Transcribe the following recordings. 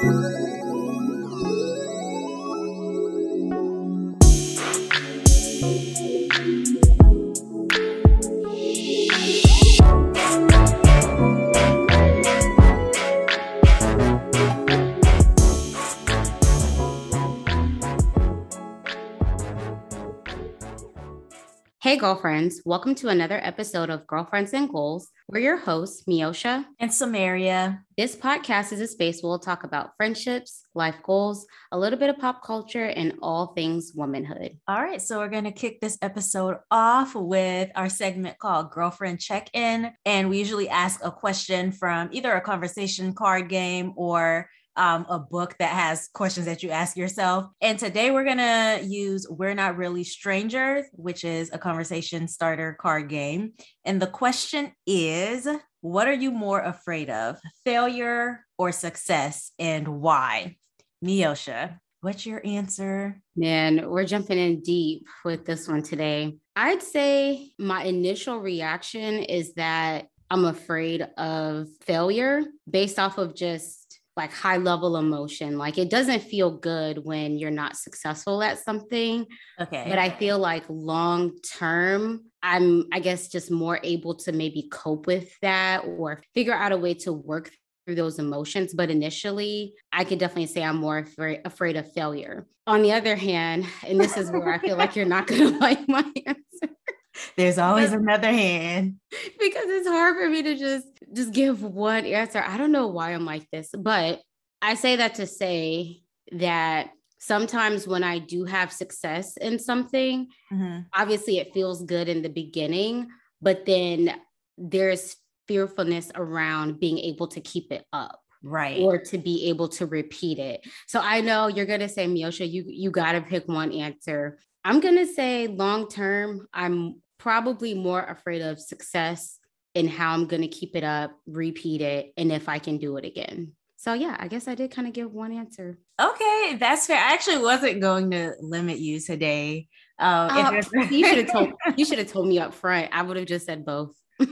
Thank you. Hey, girlfriends, welcome to another episode of Girlfriends and Goals. We're your hosts, Miosha and Samaria. This podcast is a space where we'll talk about friendships, life goals, a little bit of pop culture, and all things womanhood. All right, so we're going to kick this episode off with our segment called Girlfriend Check In. And we usually ask a question from either a conversation card game or um, a book that has questions that you ask yourself. And today we're going to use We're Not Really Strangers, which is a conversation starter card game. And the question is What are you more afraid of, failure or success, and why? Miosha, what's your answer? Man, we're jumping in deep with this one today. I'd say my initial reaction is that I'm afraid of failure based off of just like high level emotion. Like it doesn't feel good when you're not successful at something. Okay. But I feel like long term, I'm, I guess, just more able to maybe cope with that or figure out a way to work through those emotions. But initially, I could definitely say I'm more afraid, afraid of failure. On the other hand, and this is where I feel like you're not going to like my answer. There's always another hand. Because it's hard for me to just just give one answer. I don't know why I'm like this, but I say that to say that sometimes when I do have success in something, mm-hmm. obviously it feels good in the beginning, but then there's fearfulness around being able to keep it up right or to be able to repeat it so i know you're going to say miosha you you got to pick one answer i'm going to say long term i'm probably more afraid of success and how I'm going to keep it up, repeat it, and if I can do it again. So yeah, I guess I did kind of give one answer. Okay, that's fair. I actually wasn't going to limit you today. Um, uh, you should have told you should have told me up front. I would have just said both. that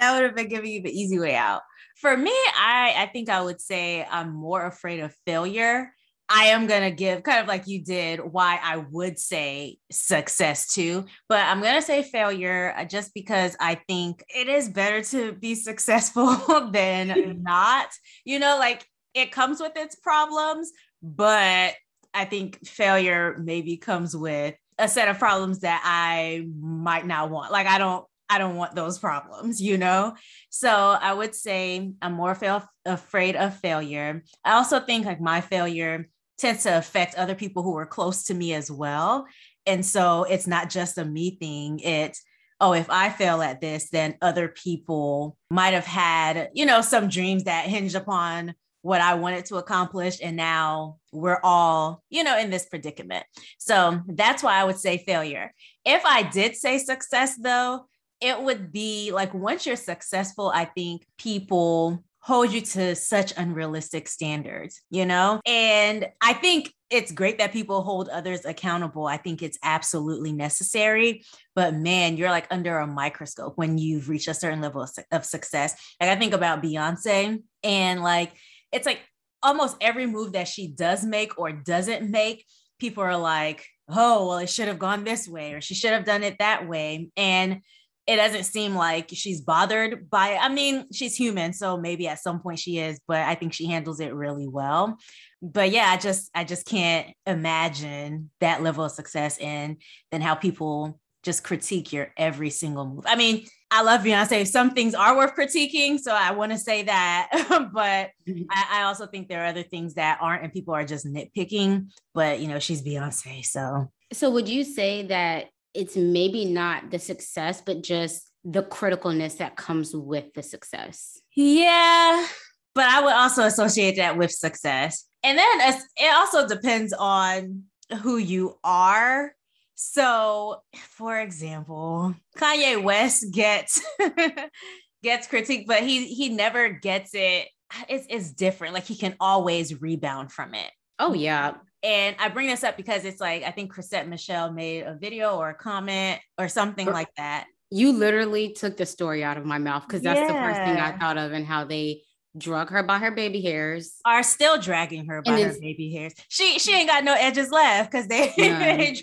would have been giving you the easy way out. For me, I I think I would say I'm more afraid of failure I am going to give kind of like you did why I would say success too, but I'm going to say failure uh, just because I think it is better to be successful than not. You know, like it comes with its problems, but I think failure maybe comes with a set of problems that I might not want. Like I don't I don't want those problems, you know? So I would say I'm more fail- afraid of failure. I also think like my failure tends to affect other people who are close to me as well. And so it's not just a me thing. It's, oh, if I fail at this, then other people might have had, you know, some dreams that hinge upon what I wanted to accomplish. And now we're all, you know, in this predicament. So that's why I would say failure. If I did say success, though, it would be like once you're successful, I think people hold you to such unrealistic standards, you know? And I think it's great that people hold others accountable. I think it's absolutely necessary. But man, you're like under a microscope when you've reached a certain level of, of success. Like I think about Beyonce and like it's like almost every move that she does make or doesn't make, people are like, oh, well, it should have gone this way or she should have done it that way. And it doesn't seem like she's bothered by it. I mean, she's human, so maybe at some point she is, but I think she handles it really well. But yeah, I just I just can't imagine that level of success and then how people just critique your every single move. I mean, I love Beyonce. Some things are worth critiquing, so I want to say that. but. I, I also think there are other things that aren't, and people are just nitpicking. But you know, she's Beyonce, so. So would you say that it's maybe not the success, but just the criticalness that comes with the success. Yeah. But I would also associate that with success. And then it also depends on who you are. So, for example, Kanye West gets gets critique, but he he never gets it. It's, it's different. Like he can always rebound from it. Oh yeah. And I bring this up because it's like I think Chrisette Michele made a video or a comment or something like that. You literally took the story out of my mouth because that's yeah. the first thing I thought of and how they drug her by her baby hairs. Are still dragging her by her baby hairs. She she ain't got no edges left because they, they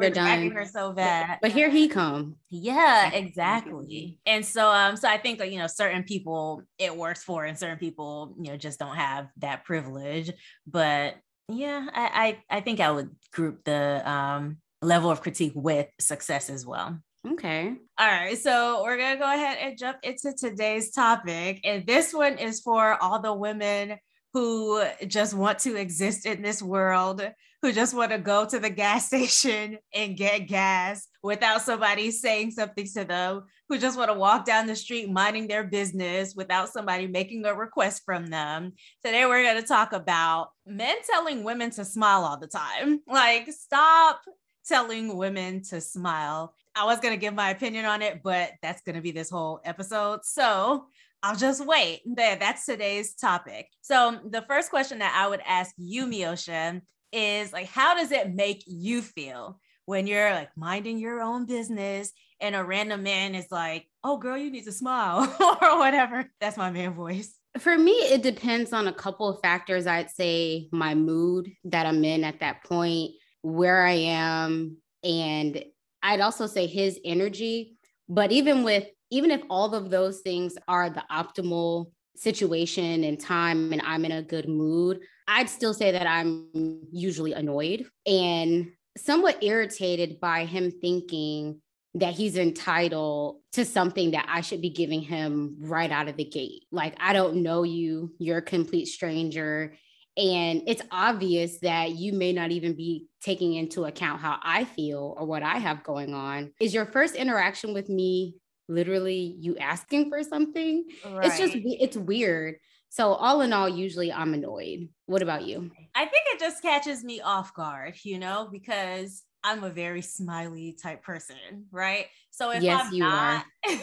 are dragging her so bad. But, but here he come. Yeah, exactly. And so um so I think you know certain people it works for and certain people you know just don't have that privilege. But yeah, I I, I think I would group the um level of critique with success as well. Okay. All right. So we're going to go ahead and jump into today's topic. And this one is for all the women who just want to exist in this world, who just want to go to the gas station and get gas without somebody saying something to them, who just want to walk down the street minding their business without somebody making a request from them. Today, we're going to talk about men telling women to smile all the time. Like, stop telling women to smile. I was going to give my opinion on it, but that's going to be this whole episode. So I'll just wait. There, that's today's topic. So the first question that I would ask you, Miosha, is like, how does it make you feel when you're like minding your own business and a random man is like, oh, girl, you need to smile or whatever? That's my man voice. For me, it depends on a couple of factors. I'd say my mood that I'm in at that point where I am. And I'd also say his energy. But even with, even if all of those things are the optimal situation and time and I'm in a good mood, I'd still say that I'm usually annoyed and somewhat irritated by him thinking that he's entitled to something that I should be giving him right out of the gate. Like, I don't know you, you're a complete stranger. And it's obvious that you may not even be taking into account how I feel or what I have going on. Is your first interaction with me literally you asking for something? Right. It's just, it's weird. So, all in all, usually I'm annoyed. What about you? I think it just catches me off guard, you know, because I'm a very smiley type person, right? So if yes, I'm you not, are.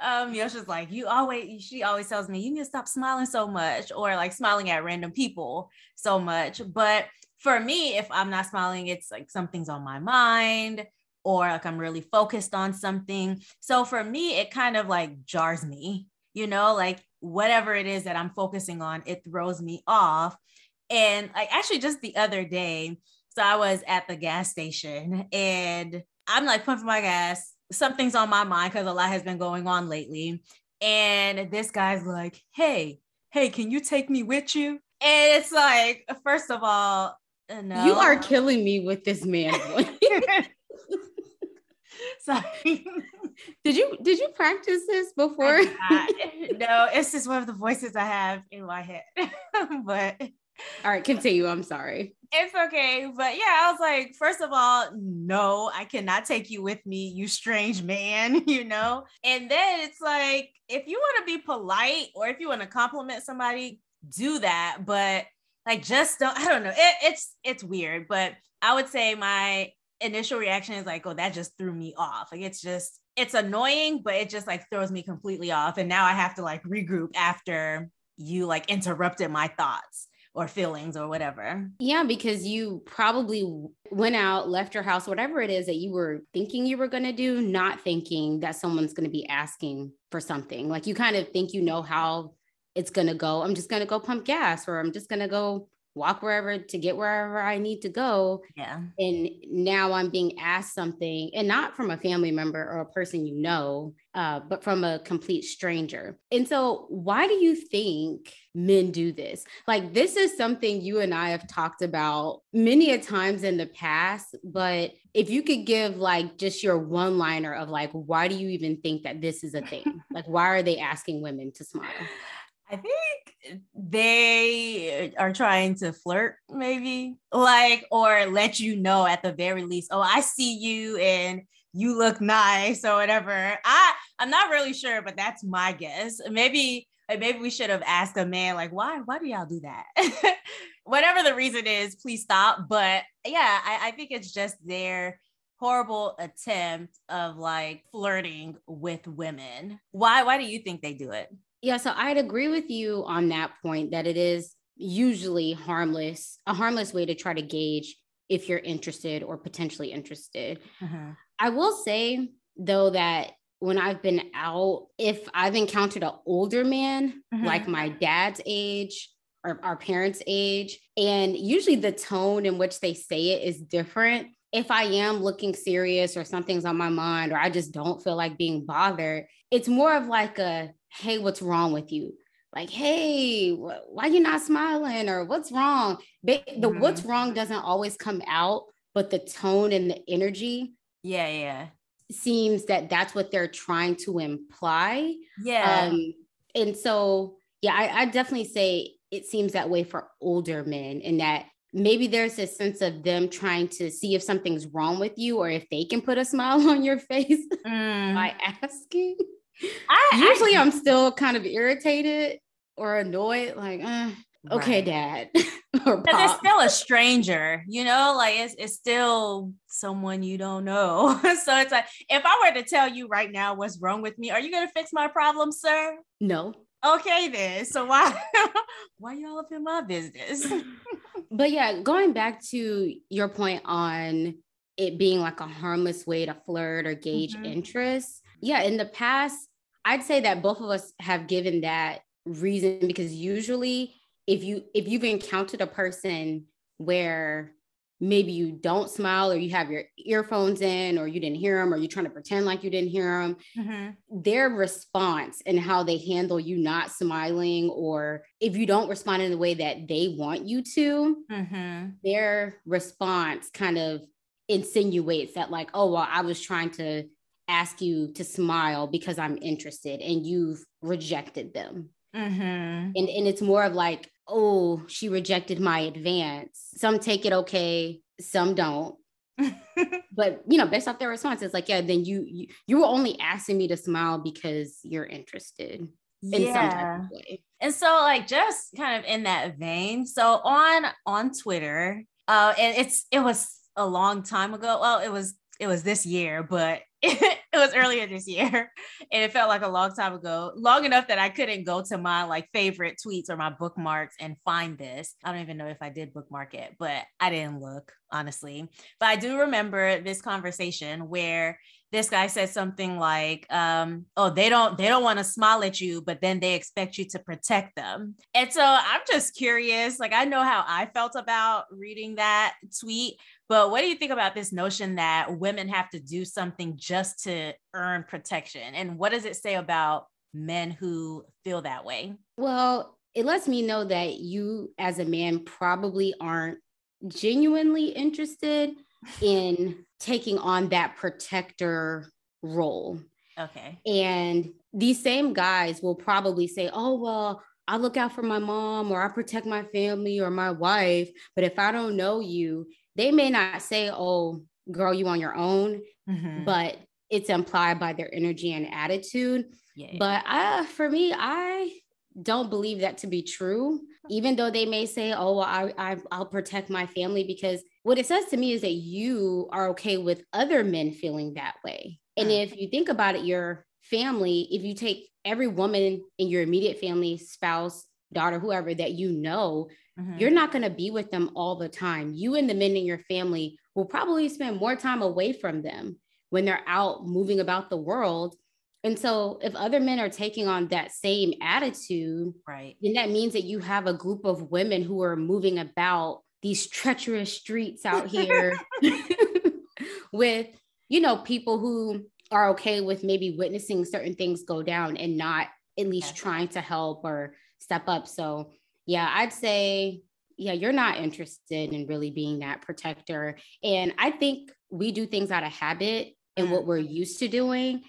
um Yosha's like, you always she always tells me you need to stop smiling so much or like smiling at random people so much. But for me, if I'm not smiling, it's like something's on my mind or like I'm really focused on something. So for me, it kind of like jars me, you know, like whatever it is that I'm focusing on, it throws me off. And like actually just the other day, so I was at the gas station and I'm like pumping my gas something's on my mind because a lot has been going on lately. And this guy's like, hey, hey, can you take me with you? And it's like, first of all, no. You are killing me with this man. Sorry. Did you did you practice this before? no, it's just one of the voices I have in my head. but all right, continue. I'm sorry. It's okay. But yeah, I was like, first of all, no, I cannot take you with me, you strange man, you know? And then it's like, if you want to be polite or if you want to compliment somebody, do that. But like, just don't, I don't know. It, it's, it's weird. But I would say my initial reaction is like, oh, that just threw me off. Like, it's just, it's annoying, but it just like throws me completely off. And now I have to like regroup after you like interrupted my thoughts or feelings or whatever. Yeah, because you probably went out, left your house, whatever it is that you were thinking you were going to do, not thinking that someone's going to be asking for something. Like you kind of think you know how it's going to go. I'm just going to go pump gas or I'm just going to go walk wherever to get wherever I need to go. Yeah. And now I'm being asked something, and not from a family member or a person you know, uh, but from a complete stranger. And so, why do you think men do this? Like, this is something you and I have talked about many a times in the past, but if you could give like just your one liner of like, why do you even think that this is a thing? like, why are they asking women to smile? I think they are trying to flirt, maybe like, or let you know at the very least, oh, I see you and you look nice or whatever. I I'm not really sure, but that's my guess. Maybe maybe we should have asked a man like, why why do y'all do that? Whatever the reason is, please stop. But yeah, I, I think it's just their horrible attempt of like flirting with women. Why why do you think they do it? Yeah, so I'd agree with you on that point that it is usually harmless, a harmless way to try to gauge if you're interested or potentially interested. Uh-huh. I will say though that when I've been out, if I've encountered an older man, mm-hmm. like my dad's age or our parents' age, and usually the tone in which they say it is different. If I am looking serious or something's on my mind or I just don't feel like being bothered, it's more of like a, hey, what's wrong with you? Like, hey, wh- why you not smiling? Or what's wrong? the mm-hmm. what's wrong doesn't always come out, but the tone and the energy. Yeah, yeah seems that that's what they're trying to imply. Yeah. Um, and so, yeah, I, I definitely say it seems that way for older men, and that maybe there's a sense of them trying to see if something's wrong with you or if they can put a smile on your face mm. by asking. I, Usually, I, I'm still kind of irritated or annoyed, like, uh, okay, right. dad. Because it's still a stranger, you know, like it's, it's still someone you don't know. so it's like, if I were to tell you right now what's wrong with me, are you going to fix my problem, sir? No. Okay, then. So why, why y'all up in my business? But yeah, going back to your point on it being like a harmless way to flirt or gauge mm-hmm. interest. Yeah, in the past, I'd say that both of us have given that reason because usually if you if you've encountered a person where maybe you don't smile or you have your earphones in or you didn't hear them or you're trying to pretend like you didn't hear them mm-hmm. their response and how they handle you not smiling or if you don't respond in the way that they want you to mm-hmm. their response kind of insinuates that like oh well i was trying to ask you to smile because i'm interested and you've rejected them mm-hmm. and, and it's more of like oh, she rejected my advance. Some take it okay, some don't. but you know, based off their response, it's like, yeah, then you you, you were only asking me to smile because you're interested in yeah. And so, like, just kind of in that vein. So on on Twitter, uh, and it's it was a long time ago. Well, it was it was this year, but it, was earlier this year and it felt like a long time ago long enough that i couldn't go to my like favorite tweets or my bookmarks and find this. I don't even know if i did bookmark it but i didn't look honestly. But i do remember this conversation where this guy said something like um, oh they don't they don't want to smile at you but then they expect you to protect them. And so i'm just curious like i know how i felt about reading that tweet but what do you think about this notion that women have to do something just to earn protection and what does it say about men who feel that way well it lets me know that you as a man probably aren't genuinely interested in taking on that protector role. Okay. And these same guys will probably say, oh, well, I look out for my mom or I protect my family or my wife. But if I don't know you, they may not say, oh, girl, you on your own, mm-hmm. but it's implied by their energy and attitude. Yeah. But I, for me, I don't believe that to be true, even though they may say, oh, well, I, I, I'll protect my family because what it says to me is that you are okay with other men feeling that way. And if you think about it, your family, if you take every woman in your immediate family, spouse, daughter, whoever that you know, mm-hmm. you're not going to be with them all the time. You and the men in your family will probably spend more time away from them when they're out moving about the world. And so if other men are taking on that same attitude, right, then that means that you have a group of women who are moving about these treacherous streets out here with you know people who are okay with maybe witnessing certain things go down and not at least trying to help or step up so yeah i'd say yeah you're not interested in really being that protector. And i think we do things out of habit and what mm. we're used to doing.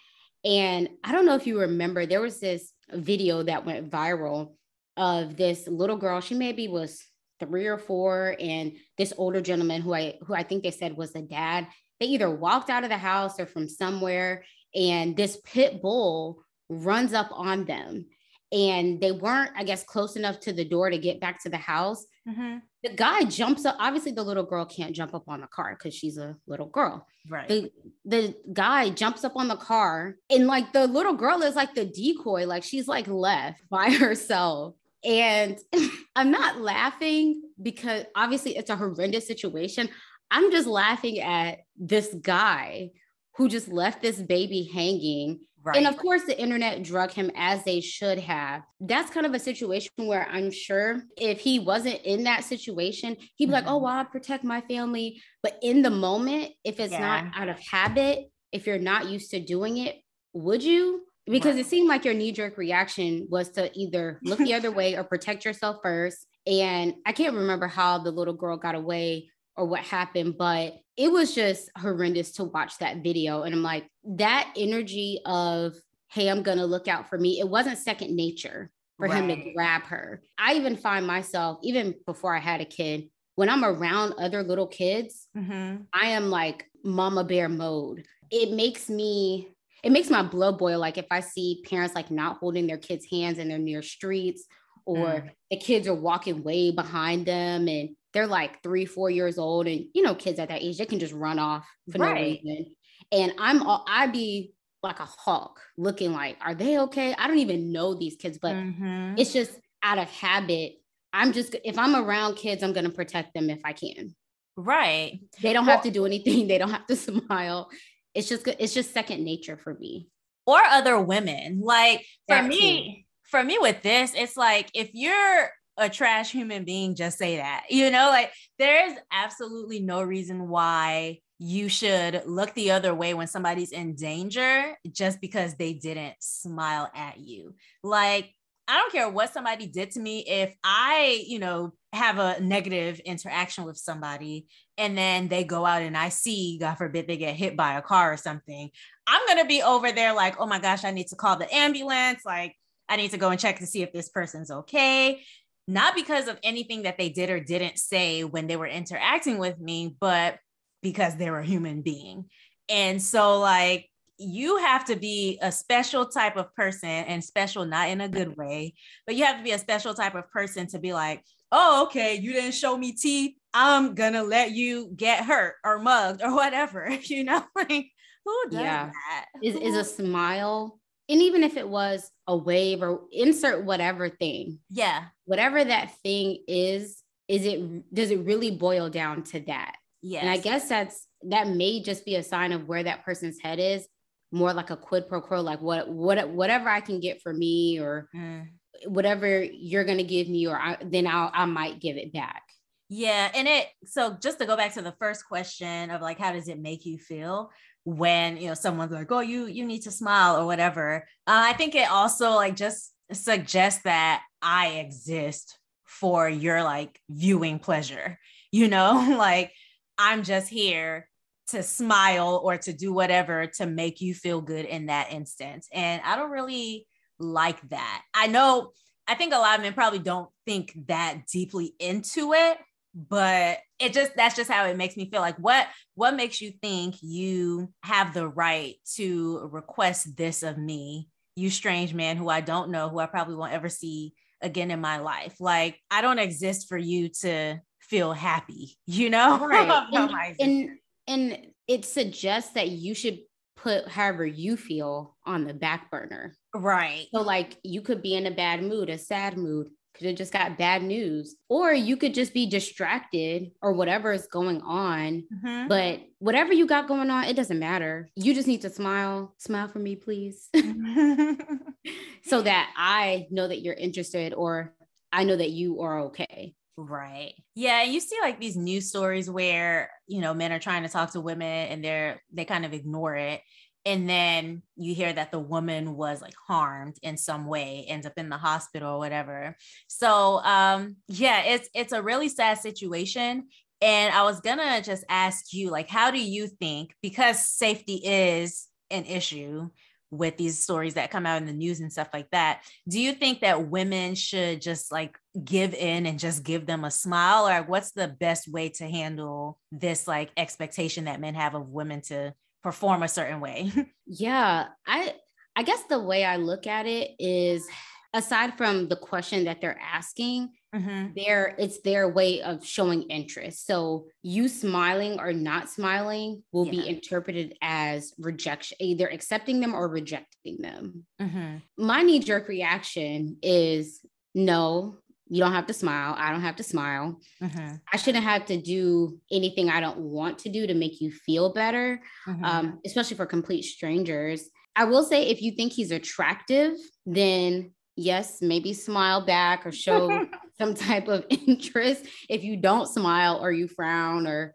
And i don't know if you remember there was this video that went viral of this little girl she maybe was three or four and this older gentleman who I who I think they said was a dad, they either walked out of the house or from somewhere and this pit bull runs up on them and they weren't i guess close enough to the door to get back to the house mm-hmm. the guy jumps up obviously the little girl can't jump up on the car because she's a little girl right the, the guy jumps up on the car and like the little girl is like the decoy like she's like left by herself and I'm not laughing because obviously it's a horrendous situation. I'm just laughing at this guy who just left this baby hanging Right. And of course, the internet drug him as they should have. That's kind of a situation where I'm sure if he wasn't in that situation, he'd be mm-hmm. like, oh, well, I protect my family. But in the moment, if it's yeah. not out of habit, if you're not used to doing it, would you? Because right. it seemed like your knee jerk reaction was to either look the other way or protect yourself first. And I can't remember how the little girl got away or what happened, but it was just horrendous to watch that video. And I'm like, that energy of, hey, I'm going to look out for me, it wasn't second nature for right. him to grab her. I even find myself, even before I had a kid, when I'm around other little kids, mm-hmm. I am like mama bear mode. It makes me, it makes my blood boil. Like if I see parents like not holding their kids' hands and they're near streets, or mm. the kids are walking way behind them and they're like three, four years old, and you know, kids at that age, they can just run off for right. no reason. And I'm all I'd be like a hawk looking like, are they okay? I don't even know these kids, but mm-hmm. it's just out of habit. I'm just if I'm around kids, I'm gonna protect them if I can. Right. They don't well, have to do anything. They don't have to smile. It's just it's just second nature for me. Or other women. Like for that me, too. for me with this, it's like if you're a trash human being just say that. You know, like there's absolutely no reason why you should look the other way when somebody's in danger just because they didn't smile at you. Like, I don't care what somebody did to me. If I, you know, have a negative interaction with somebody and then they go out and I see, God forbid, they get hit by a car or something, I'm going to be over there like, oh my gosh, I need to call the ambulance. Like, I need to go and check to see if this person's okay not because of anything that they did or didn't say when they were interacting with me, but because they're a human being. And so, like, you have to be a special type of person and special, not in a good way, but you have to be a special type of person to be like, oh, okay, you didn't show me teeth. I'm gonna let you get hurt or mugged or whatever, you know, like who does yeah. that? Is, is a smile and even if it was a wave or insert whatever thing yeah whatever that thing is is it does it really boil down to that? Yeah and i guess that's that may just be a sign of where that person's head is more like a quid pro quo like what what whatever i can get for me or mm. whatever you're going to give me or I, then I'll, i might give it back. Yeah and it so just to go back to the first question of like how does it make you feel when you know someone's like oh you you need to smile or whatever. Uh, i think it also like just suggests that i exist for your like viewing pleasure you know? Like i'm just here to smile or to do whatever to make you feel good in that instance. And i don't really like that. I know i think a lot of men probably don't think that deeply into it but it just that's just how it makes me feel. Like what what makes you think you have the right to request this of me you strange man who i don't know who i probably won't ever see again in my life. Like i don't exist for you to feel happy you know? Right. Oh and, and and it suggests that you should put however you feel on the back burner. Right. So like you could be in a bad mood a sad mood could have just got bad news or you could just be distracted or whatever is going on mm-hmm. but whatever you got going on it doesn't matter you just need to smile smile for me please so that i know that you're interested or i know that you are okay Right. Yeah. You see like these news stories where, you know, men are trying to talk to women and they're, they kind of ignore it and then you hear that the woman was like harmed in some way ends up in the hospital or whatever. So um yeah it's it's a really sad situation. And i was gonna just ask you like how do you think because safety is an issue with these stories that come out in the news and stuff like that do you think that women should just like give in and just give them a smile? Or what's the best way to handle this like expectation that men have of women to perform a certain way. yeah, I I guess the way I look at it is aside from the question that they're asking, mm-hmm. their it's their way of showing interest. So you smiling or not smiling will yeah. be interpreted as rejection, either accepting them or rejecting them. Mm-hmm. My knee jerk reaction is no, you don't have to smile. I don't have to smile. Mm-hmm. I shouldn't have to do anything I don't want to do to make you feel better, mm-hmm. um, especially for complete strangers. I will say if you think he's attractive, then yes, maybe smile back or show some type of interest. If you don't smile or you frown or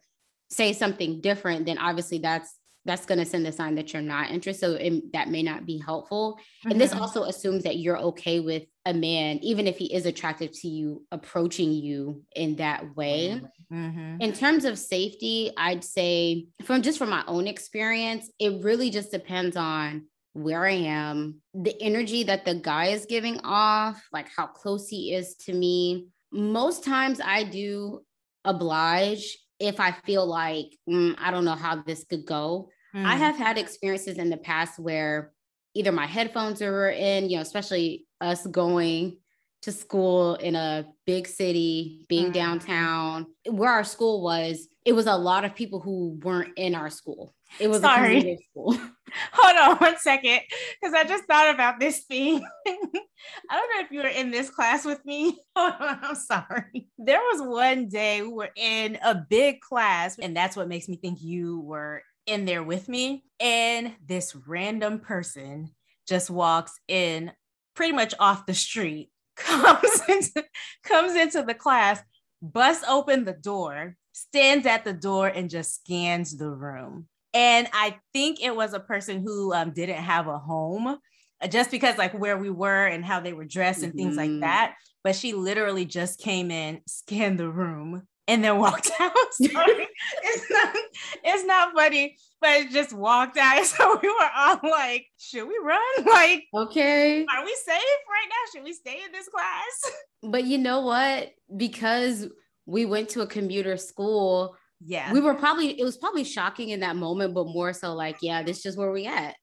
say something different, then obviously that's that's going to send a sign that you're not interested. So it, that may not be helpful. Mm-hmm. And this mm-hmm. also assumes that you're okay with a man, even if he is attractive to you, approaching you in that way. Mm-hmm. In terms of safety, I'd say from just from my own experience, it really just depends on where I am, the energy that the guy is giving off, like how close he is to me. Most times I do oblige if I feel like mm, I don't know how this could go. Mm. I have had experiences in the past where either my headphones are in, you know, especially us going to school in a big city, being mm. downtown, where our school was, it was a lot of people who weren't in our school. It was Sorry. Hold on one second, because I just thought about this thing. I don't know if you were in this class with me. I'm sorry. There was one day we were in a big class, and that's what makes me think you were in there with me. And this random person just walks in pretty much off the street, comes into, comes into the class, busts open the door, stands at the door, and just scans the room. And I think it was a person who um, didn't have a home uh, just because like where we were and how they were dressed and mm-hmm. things like mm-hmm. that. But she literally just came in, scanned the room, and then walked out. Sorry. it's not it's not funny, but it just walked out. So we were all like, should we run? Like, okay. Are we safe right now? Should we stay in this class? But you know what? Because we went to a commuter school, yeah we were probably it was probably shocking in that moment but more so like yeah this is just where we at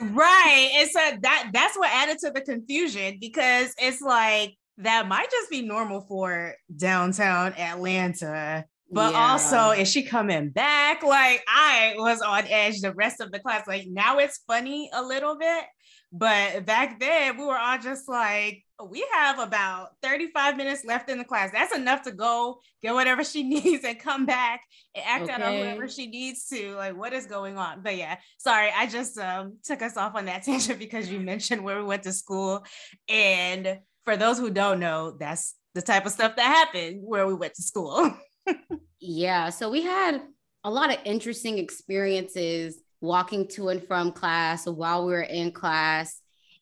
right and so that that's what added to the confusion because it's like that might just be normal for downtown atlanta but yeah. also is she coming back like i was on edge the rest of the class like now it's funny a little bit but back then, we were all just like, we have about 35 minutes left in the class. That's enough to go get whatever she needs and come back and act okay. out on whoever she needs to. Like, what is going on? But yeah, sorry, I just um, took us off on that tangent because you mentioned where we went to school. And for those who don't know, that's the type of stuff that happened where we went to school. yeah. So we had a lot of interesting experiences walking to and from class while we were in class.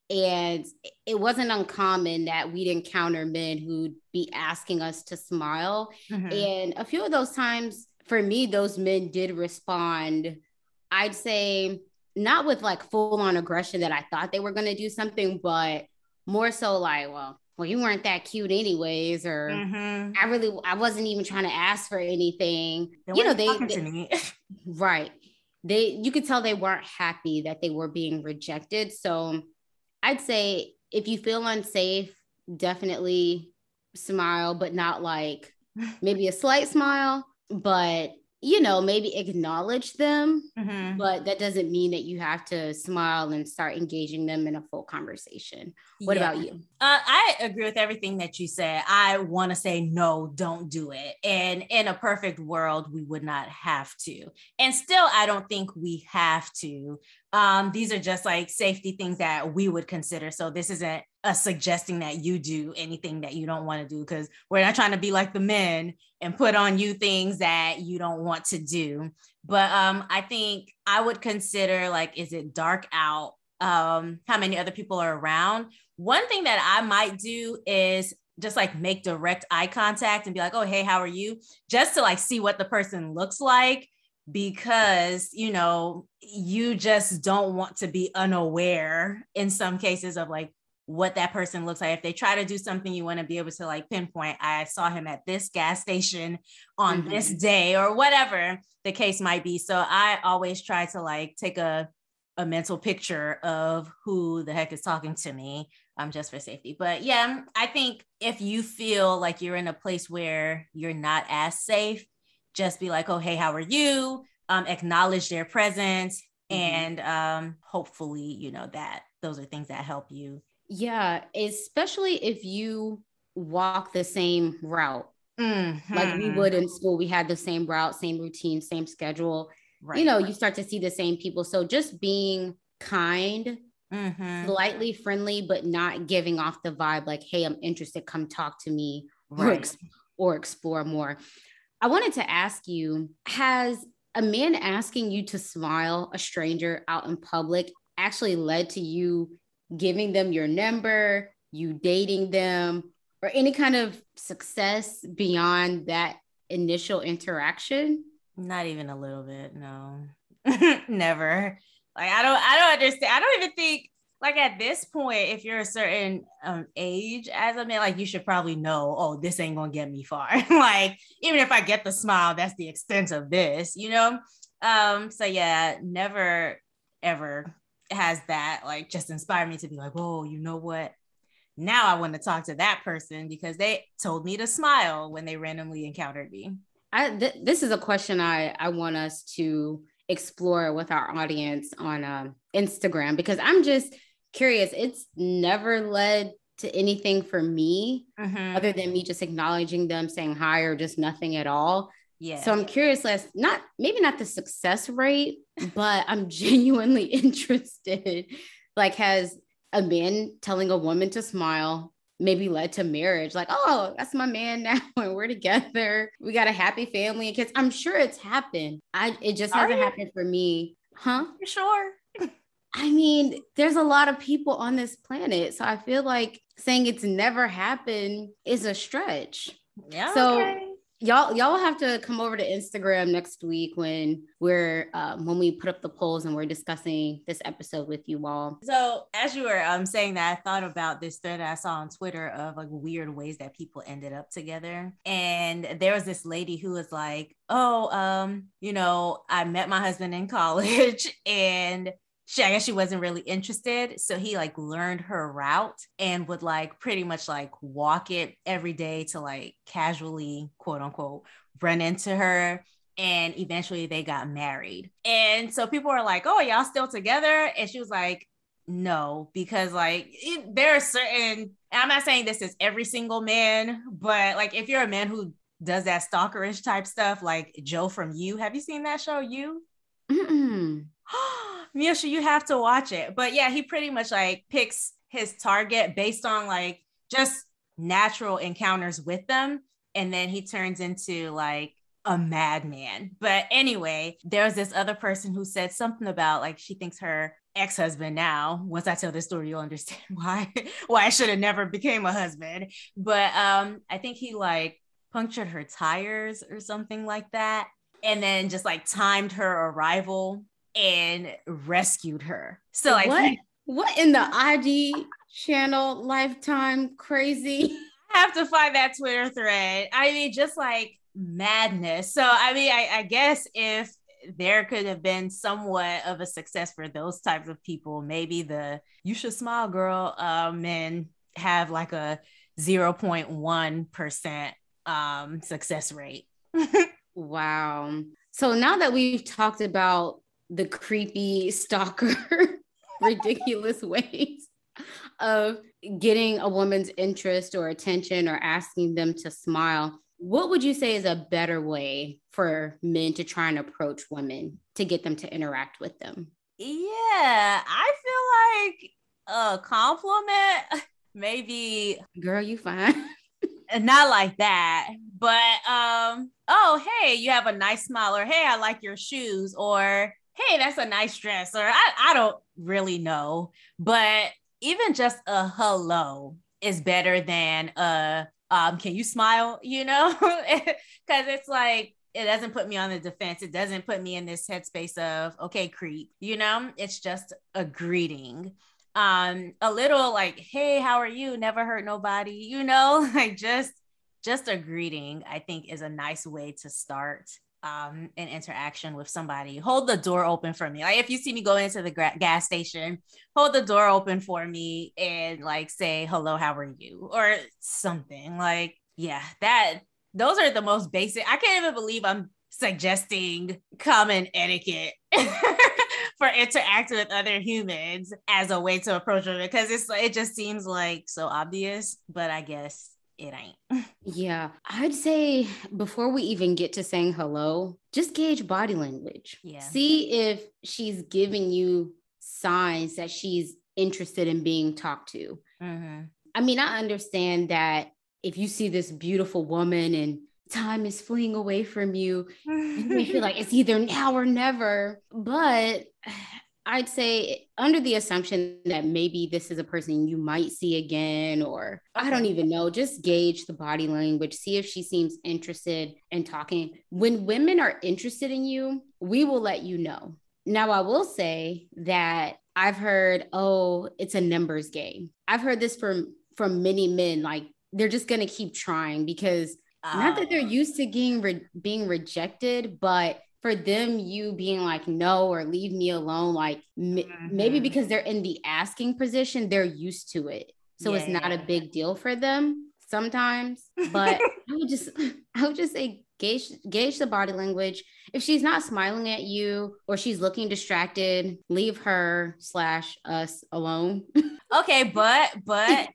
And it wasn't uncommon that we'd encounter men who'd be asking us to smile. Mm-hmm. And a few of those times, for me, those men did respond, I'd say, not with like full on aggression that I thought they were going to do something, but more so like, well, well, you weren't that cute anyways, or mm-hmm. I really, I wasn't even trying to ask for anything. They you know, they, they right they you could tell they weren't happy that they were being rejected. So I'd say if you feel unsafe, definitely smile, but not like maybe a slight smile, but you know, maybe acknowledge them, mm-hmm. but that doesn't mean that you have to smile and start engaging them in a full conversation. What yeah. about you? Uh, I agree with everything that you said. I want to say, no, don't do it. And in a perfect world, we would not have to. And still, I don't think we have to. Um, these are just like safety things that we would consider. So this isn't a suggesting that you do anything that you don't want to do because we're not trying to be like the men and put on you things that you don't want to do. But um, I think I would consider like, is it dark out? Um, how many other people are around? One thing that I might do is just like make direct eye contact and be like, oh, hey, how are you? Just to like see what the person looks like because you know you just don't want to be unaware in some cases of like what that person looks like. If they try to do something you want to be able to like pinpoint i saw him at this gas station on mm-hmm. this day or whatever the case might be. So i always try to like take a a mental picture of who the heck is talking to me um just for safety. But yeah i think if you feel like you're in a place where you're not as safe just be like, oh, hey, how are you? Um, acknowledge their presence. Mm-hmm. And um, hopefully, you know, that those are things that help you. Yeah, especially if you walk the same route. Mm-hmm. Like we would in school, we had the same route, same routine, same schedule. Right. You know, you start to see the same people. So just being kind, mm-hmm. slightly friendly, but not giving off the vibe like, hey, I'm interested, come talk to me right. or, ex- or explore more. I wanted to ask you Has a man asking you to smile a stranger out in public actually led to you giving them your number, you dating them, or any kind of success beyond that initial interaction? Not even a little bit, no. Never. Like I don't I don't understand. I don't even think like at this point, if you're a certain um, age as a man, like you should probably know, oh, this ain't gonna get me far. like even if I get the smile, that's the extent of this, you know. Um, so yeah, never ever has that like just inspired me to be like, oh, you know what? Now I want to talk to that person because they told me to smile when they randomly encountered me. I th- this is a question I I want us to explore with our audience on um, Instagram because I'm just curious. It's never led to anything for me mm-hmm. other than me just acknowledging them, saying hi, or just nothing at all. Yeah. So I'm curious, less not maybe not the success rate, but I'm genuinely interested. Like, has a man telling a woman to smile maybe led to marriage? Like, oh, that's my man now, and we're together. We got a happy family and kids. I'm sure it's happened. I it just Are hasn't you? happened for me, huh? For sure? I mean, there's a lot of people on this planet. So I feel like saying it's never happened is a stretch. Yeah. So okay. y'all y'all have to come over to Instagram next week when we're um, when we put up the polls and we're discussing this episode with you all. So as you were um saying that, I thought about this thread I saw on Twitter of like weird ways that people ended up together. And there was this lady who was like, "Oh, um, you know, I met my husband in college and." She I guess she wasn't really interested. So he like learned her route and would like pretty much like walk it every day to like casually quote unquote run into her. And eventually they got married. And so people were like, Oh, y'all still together? And she was like, no, because like it, there are certain, I'm not saying this is every single man, but like if you're a man who does that stalkerish type stuff, like Joe from You, have you seen that show, You? Miosha, you have to watch it. But yeah, he pretty much like picks his target based on like just natural encounters with them. And then he turns into like a madman. But anyway, there's this other person who said something about like she thinks her ex-husband now once i tell this story you'll understand why why i should have never became a husband but um i think he like punctured her tires or something like that and then just like timed her arrival and rescued her. So like what, what in the ID channel lifetime crazy? I have to find that Twitter thread. I mean, just like madness. So I mean, I, I guess if there could have been somewhat of a success for those types of people, maybe the you should smile girl um men have like a 0.1% um success rate. wow. So now that we've talked about the creepy stalker ridiculous ways of getting a woman's interest or attention or asking them to smile what would you say is a better way for men to try and approach women to get them to interact with them? Yeah i feel like a compliment maybe girl you fine. Not like that but um oh hey you have a nice smile or hey i like your shoes or hey, that's a nice dress, or I, I don't really know. But even just a hello is better than a um, can you smile, you know? Because it's like it doesn't put me on the defense. It doesn't put me in this headspace of okay, creep, you know? It's just a greeting. Um, a little like, hey, how are you? Never hurt nobody, you know, like just just a greeting, I think is a nice way to start um, an interaction with somebody, hold the door open for me. Like if you see me go into the gra- gas station, hold the door open for me and like say hello, how are you, or something. Like yeah, that those are the most basic. I can't even believe I'm suggesting common etiquette for interacting with other humans as a way to approach them because it's it just seems like so obvious. But I guess it ain't. yeah. I'd say before we even get to saying hello, just gauge body language. Yeah. See if she's giving you signs that she's interested in being talked to. Mm-hmm. I mean, I understand that if you see this beautiful woman and time is fleeing away from you, you may feel like it's either now or never. But I'd say under the assumption that maybe this is a person you might see again, or okay. I don't even know, just gauge the body language, see if she seems interested in talking. When women are interested in you, we will let you know. Now, I will say that I've heard, oh, it's a numbers game. I've heard this from from many men, like they're just gonna keep trying because not that they're oh. used to being re- being rejected, but for them you being like no or leave me alone like mm-hmm. maybe because they're in the asking position they're used to it so yeah. it's not a big deal for them sometimes but i would just i would just say gauge gauge the body language if she's not smiling at you or she's looking distracted leave her slash us alone okay but but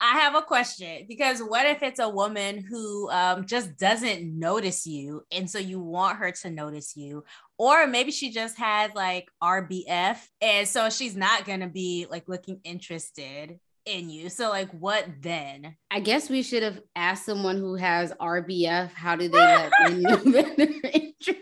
I have a question because what if it's a woman who um, just doesn't notice you, and so you want her to notice you, or maybe she just has like RBF, and so she's not gonna be like looking interested in you. So like, what then? I guess we should have asked someone who has RBF. How do they let them know that they're interested?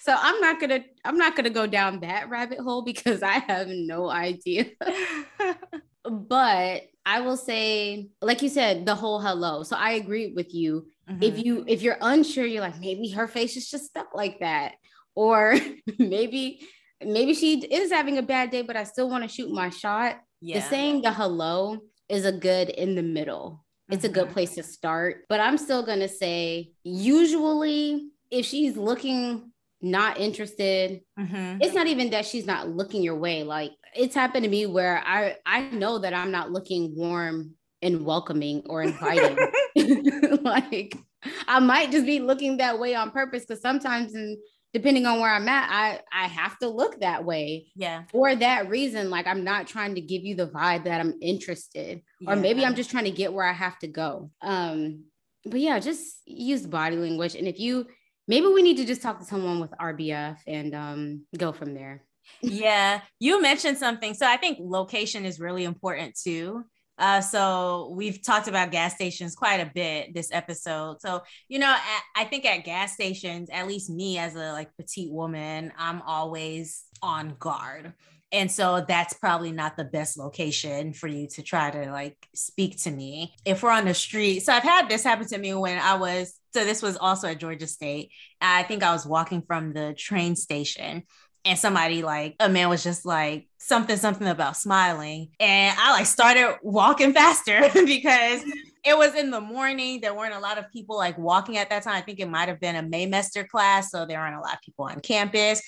So I'm not gonna I'm not gonna go down that rabbit hole because I have no idea. but I will say, like you said, the whole hello. So I agree with you. Mm-hmm. If you if you're unsure, you're like, maybe her face is just stuck like that. Or maybe, maybe she is having a bad day, but I still want to shoot my shot. Yeah. The saying the hello is a good in the middle. It's mm-hmm. a good mm-hmm. place to start. But I'm still gonna say, usually, if she's looking not interested. Mm-hmm. It's not even that she's not looking your way. Like it's happened to me where I I know that I'm not looking warm and welcoming or inviting. like I might just be looking that way on purpose because sometimes and depending on where I'm at, I I have to look that way. Yeah. For that reason, like I'm not trying to give you the vibe that I'm interested, yeah. or maybe I'm just trying to get where I have to go. Um, but yeah, just use body language, and if you maybe we need to just talk to someone with RBF and um, go from there. yeah, you mentioned something. So I think location is really important too. Uh, so we've talked about gas stations quite a bit this episode. So you know, at, I think at gas stations, at least me as a like petite woman, I'm always on guard. And so that's probably not the best location for you to try to like speak to me. If we're on the street, so I've had this happen to me when I was, so this was also at Georgia State. I think I was walking from the train station and somebody like a man was just like something something about smiling and i like started walking faster because it was in the morning there weren't a lot of people like walking at that time i think it might have been a maymester class so there aren't a lot of people on campus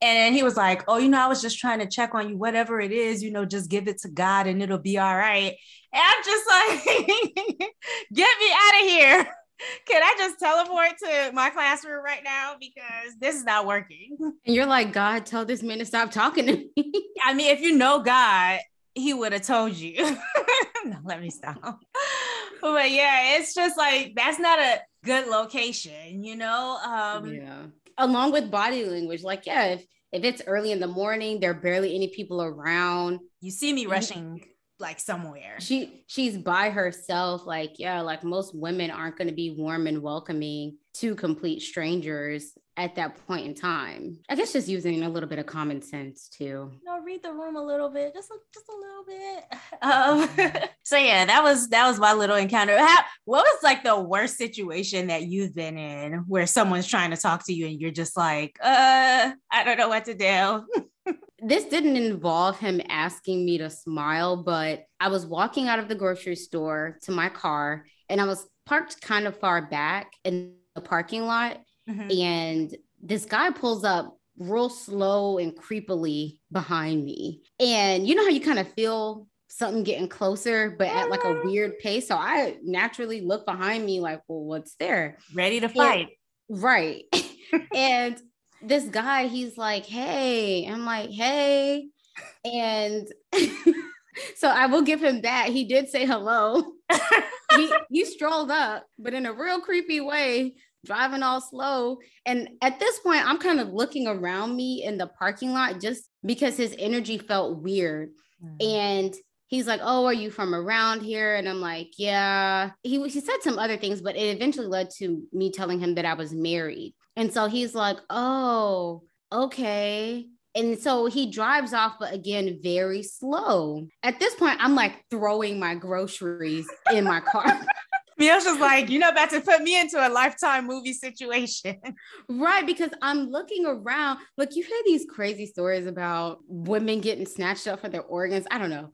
and he was like, Oh, you know, I was just trying to check on you, whatever it is, you know, just give it to God and it'll be all right. And I'm just like, Get me out of here. Can I just teleport to my classroom right now? Because this is not working. And you're like, God, tell this man to stop talking to me. I mean, if you know God, he would have told you. no, let me stop. But yeah, it's just like that's not a good location, you know? Um, yeah along with body language. Like, yeah, if if it's early in the morning, there are barely any people around. You see me rushing like somewhere. She she's by herself. Like, yeah, like most women aren't going to be warm and welcoming to complete strangers at that point in time. I guess just using a little bit of common sense too. You know, read the room a little bit, just a, just a little bit. Um, so yeah, that was that was my little encounter. How, what was like the worst situation that you've been in where someone's trying to talk to you and you're just like, uh, I don't know what to do. this didn't involve him asking me to smile, but I was walking out of the grocery store to my car and I was parked kind of far back in the parking lot. Mm-hmm. And this guy pulls up real slow and creepily behind me. And you know how you kind of feel something getting closer, but at like a weird pace. So I naturally look behind me, like, well, what's there? Ready to fight. And, right. and this guy, he's like, hey, I'm like, hey. And so I will give him that. He did say hello. he, he strolled up, but in a real creepy way. driving all slow. And at this point, I'm kind of looking around me in the parking lot just because his energy felt weird. Mm-hmm. And he's like, "Oh, are you from around here?" And I'm like, "Yeah." He he said some other things, but it eventually led to me telling him that I was married. And so he's like, "Oh, okay." And so he drives off, but again, very slow. At this point, I'm like throwing my groceries in my car. Mia's just like, you're not about to put me into a lifetime movie situation. Right. Because I'm looking around. Look, you hear these crazy stories about women getting snatched up for their organs. I don't know.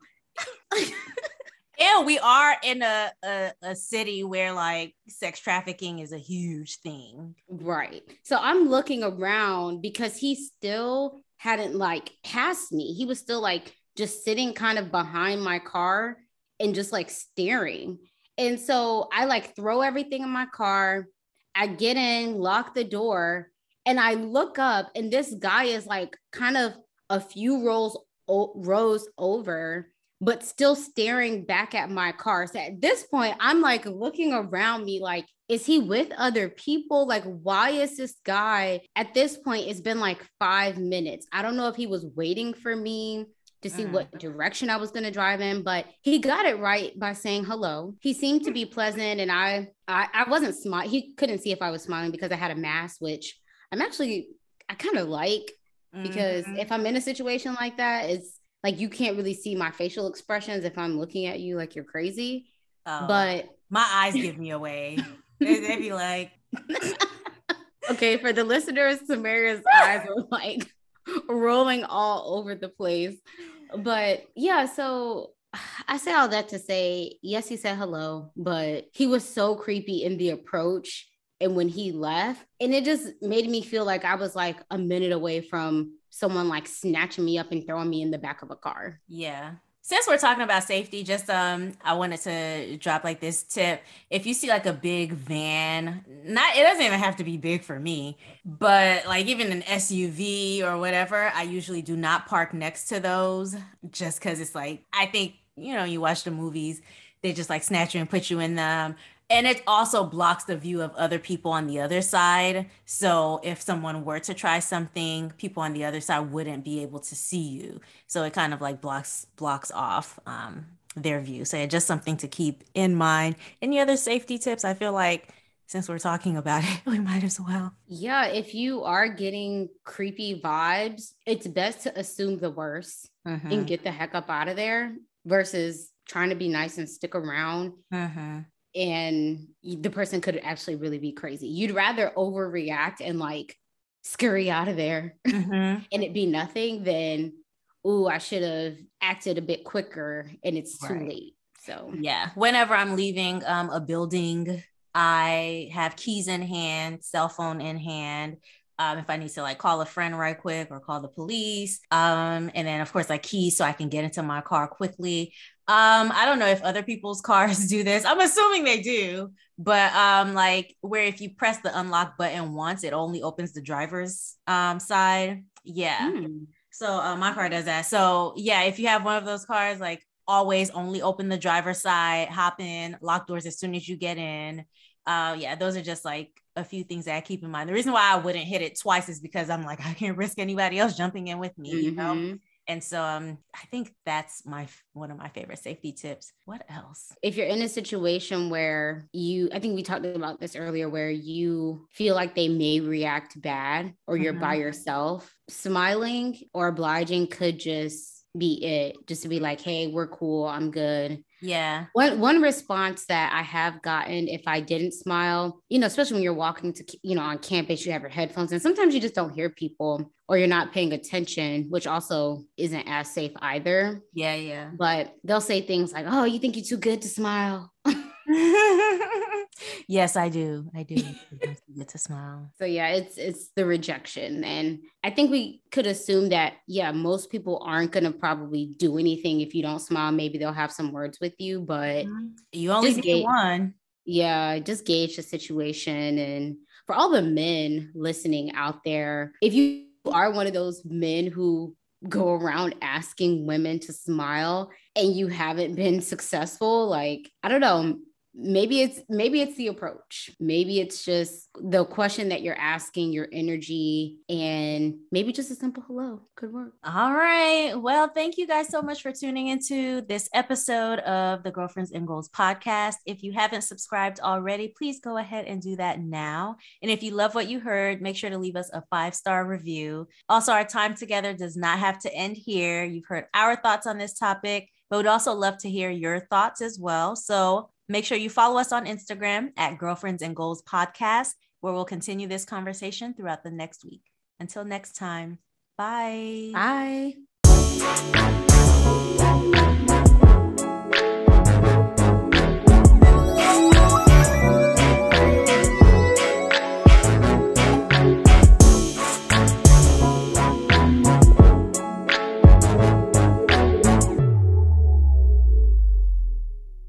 yeah, we are in a, a, a city where like sex trafficking is a huge thing. Right. So I'm looking around because he still hadn't like passed me. He was still like just sitting kind of behind my car and just like staring. And so I like throw everything in my car. I get in, lock the door, and I look up, and this guy is like kind of a few rows o- rows over, but still staring back at my car. So at this point, I'm like looking around me, like, is he with other people? Like, why is this guy at this point? It's been like five minutes. I don't know if he was waiting for me to see mm. what direction I was going to drive in, but he got it right by saying hello. He seemed to be pleasant, and I I, I wasn't smiling. He couldn't see if I was smiling because I had a mask, which I'm actually I kind of like because mm-hmm. if I'm in a situation like that, it's like you can't really see my facial expressions if I'm looking at you like you're crazy. Oh, but my eyes give me away. they, would be like. okay, for the listeners, Samaria's eyes are like rolling all over the place but yeah, so I say all that to say, yes, he said hello, but he was so creepy in the approach and when he left. And it just made me feel like I was like a minute away from someone like snatching me up and throwing me in the back of a car. Yeah since we're talking about safety, just um, I wanted to drop like this tip. If you see like a big van, not it doesn't even have to be big for me, but like even an SUV or whatever, I usually do not park next to those just because it's like I think you know you watch the movies, they just like snatch you and put you in them and it also blocks the view of other people on the other side. So if someone were to try something people on the other side wouldn't be able to see you. So it kind of like blocks blocks off um, their view. So just something to keep in mind. Any other safety tips? I feel like since we're talking about it we might as well. Yeah if you are getting creepy vibes it's best to assume the worst mm-hmm. and get the heck up out of there versus trying to be nice and stick around mm-hmm and the person could actually really be crazy. You'd rather overreact and like scurry out of there mm-hmm. and it be nothing than, oh, I should have acted a bit quicker and it's too right. late. So, yeah, whenever I'm leaving um, a building, I have keys in hand, cell phone in hand. Um, if I need to like call a friend right quick or call the police. Um, and then of course like keys so I can get into my car quickly. Um, I don't know if other people's cars do this. I'm assuming they do, but um, like where if you press the unlock button once, it only opens the driver's um side. Yeah. Mm. So uh, my car does that. So yeah, if you have one of those cars, like always only open the driver's side, hop in, lock doors as soon as you get in. Uh, yeah, those are just like a few things that I keep in mind. The reason why I wouldn't hit it twice is because I'm like I can't risk anybody else jumping in with me. Mm-hmm. You know. Mm-hmm. And so um, I think that's my one of my favorite safety tips. What else? If you're in a situation where you, I think we talked about this earlier, where you feel like they may react bad or you're mm-hmm. by yourself, smiling or obliging could just be it just to be like hey we're cool i'm good yeah. One one response that i have gotten if i didn't smile you know especially when you're walking to you know on campus you have your headphones and sometimes you just don't hear people or you're not paying attention which also isn't as safe either. Yeah yeah. But they'll say things like oh you think you're too good to smile yes, I do. I do get to smile. So yeah, it's it's the rejection. And I think we could assume that yeah, most people aren't gonna probably do anything if you don't smile. Maybe they'll have some words with you, but mm-hmm. you only get gauge, one. Yeah, just gauge the situation. And for all the men listening out there, if you are one of those men who go around asking women to smile and you haven't been successful, like I don't know, maybe it's maybe it's the approach. Maybe it's just the question that you're asking your energy and maybe just a simple hello. Could work. All right. Well thank you guys so much for tuning into this episode of the girlfriends and goals podcast. If you haven't subscribed already please go ahead and do that now. And if you love what you heard make sure to leave us a five star review. Also our time together does not have to end here. You've heard our thoughts on this topic but we'd also love to hear your thoughts as well. So Make sure you follow us on Instagram at Girlfriends and Goals Podcast, where we'll continue this conversation throughout the next week. Until next time, bye. Bye.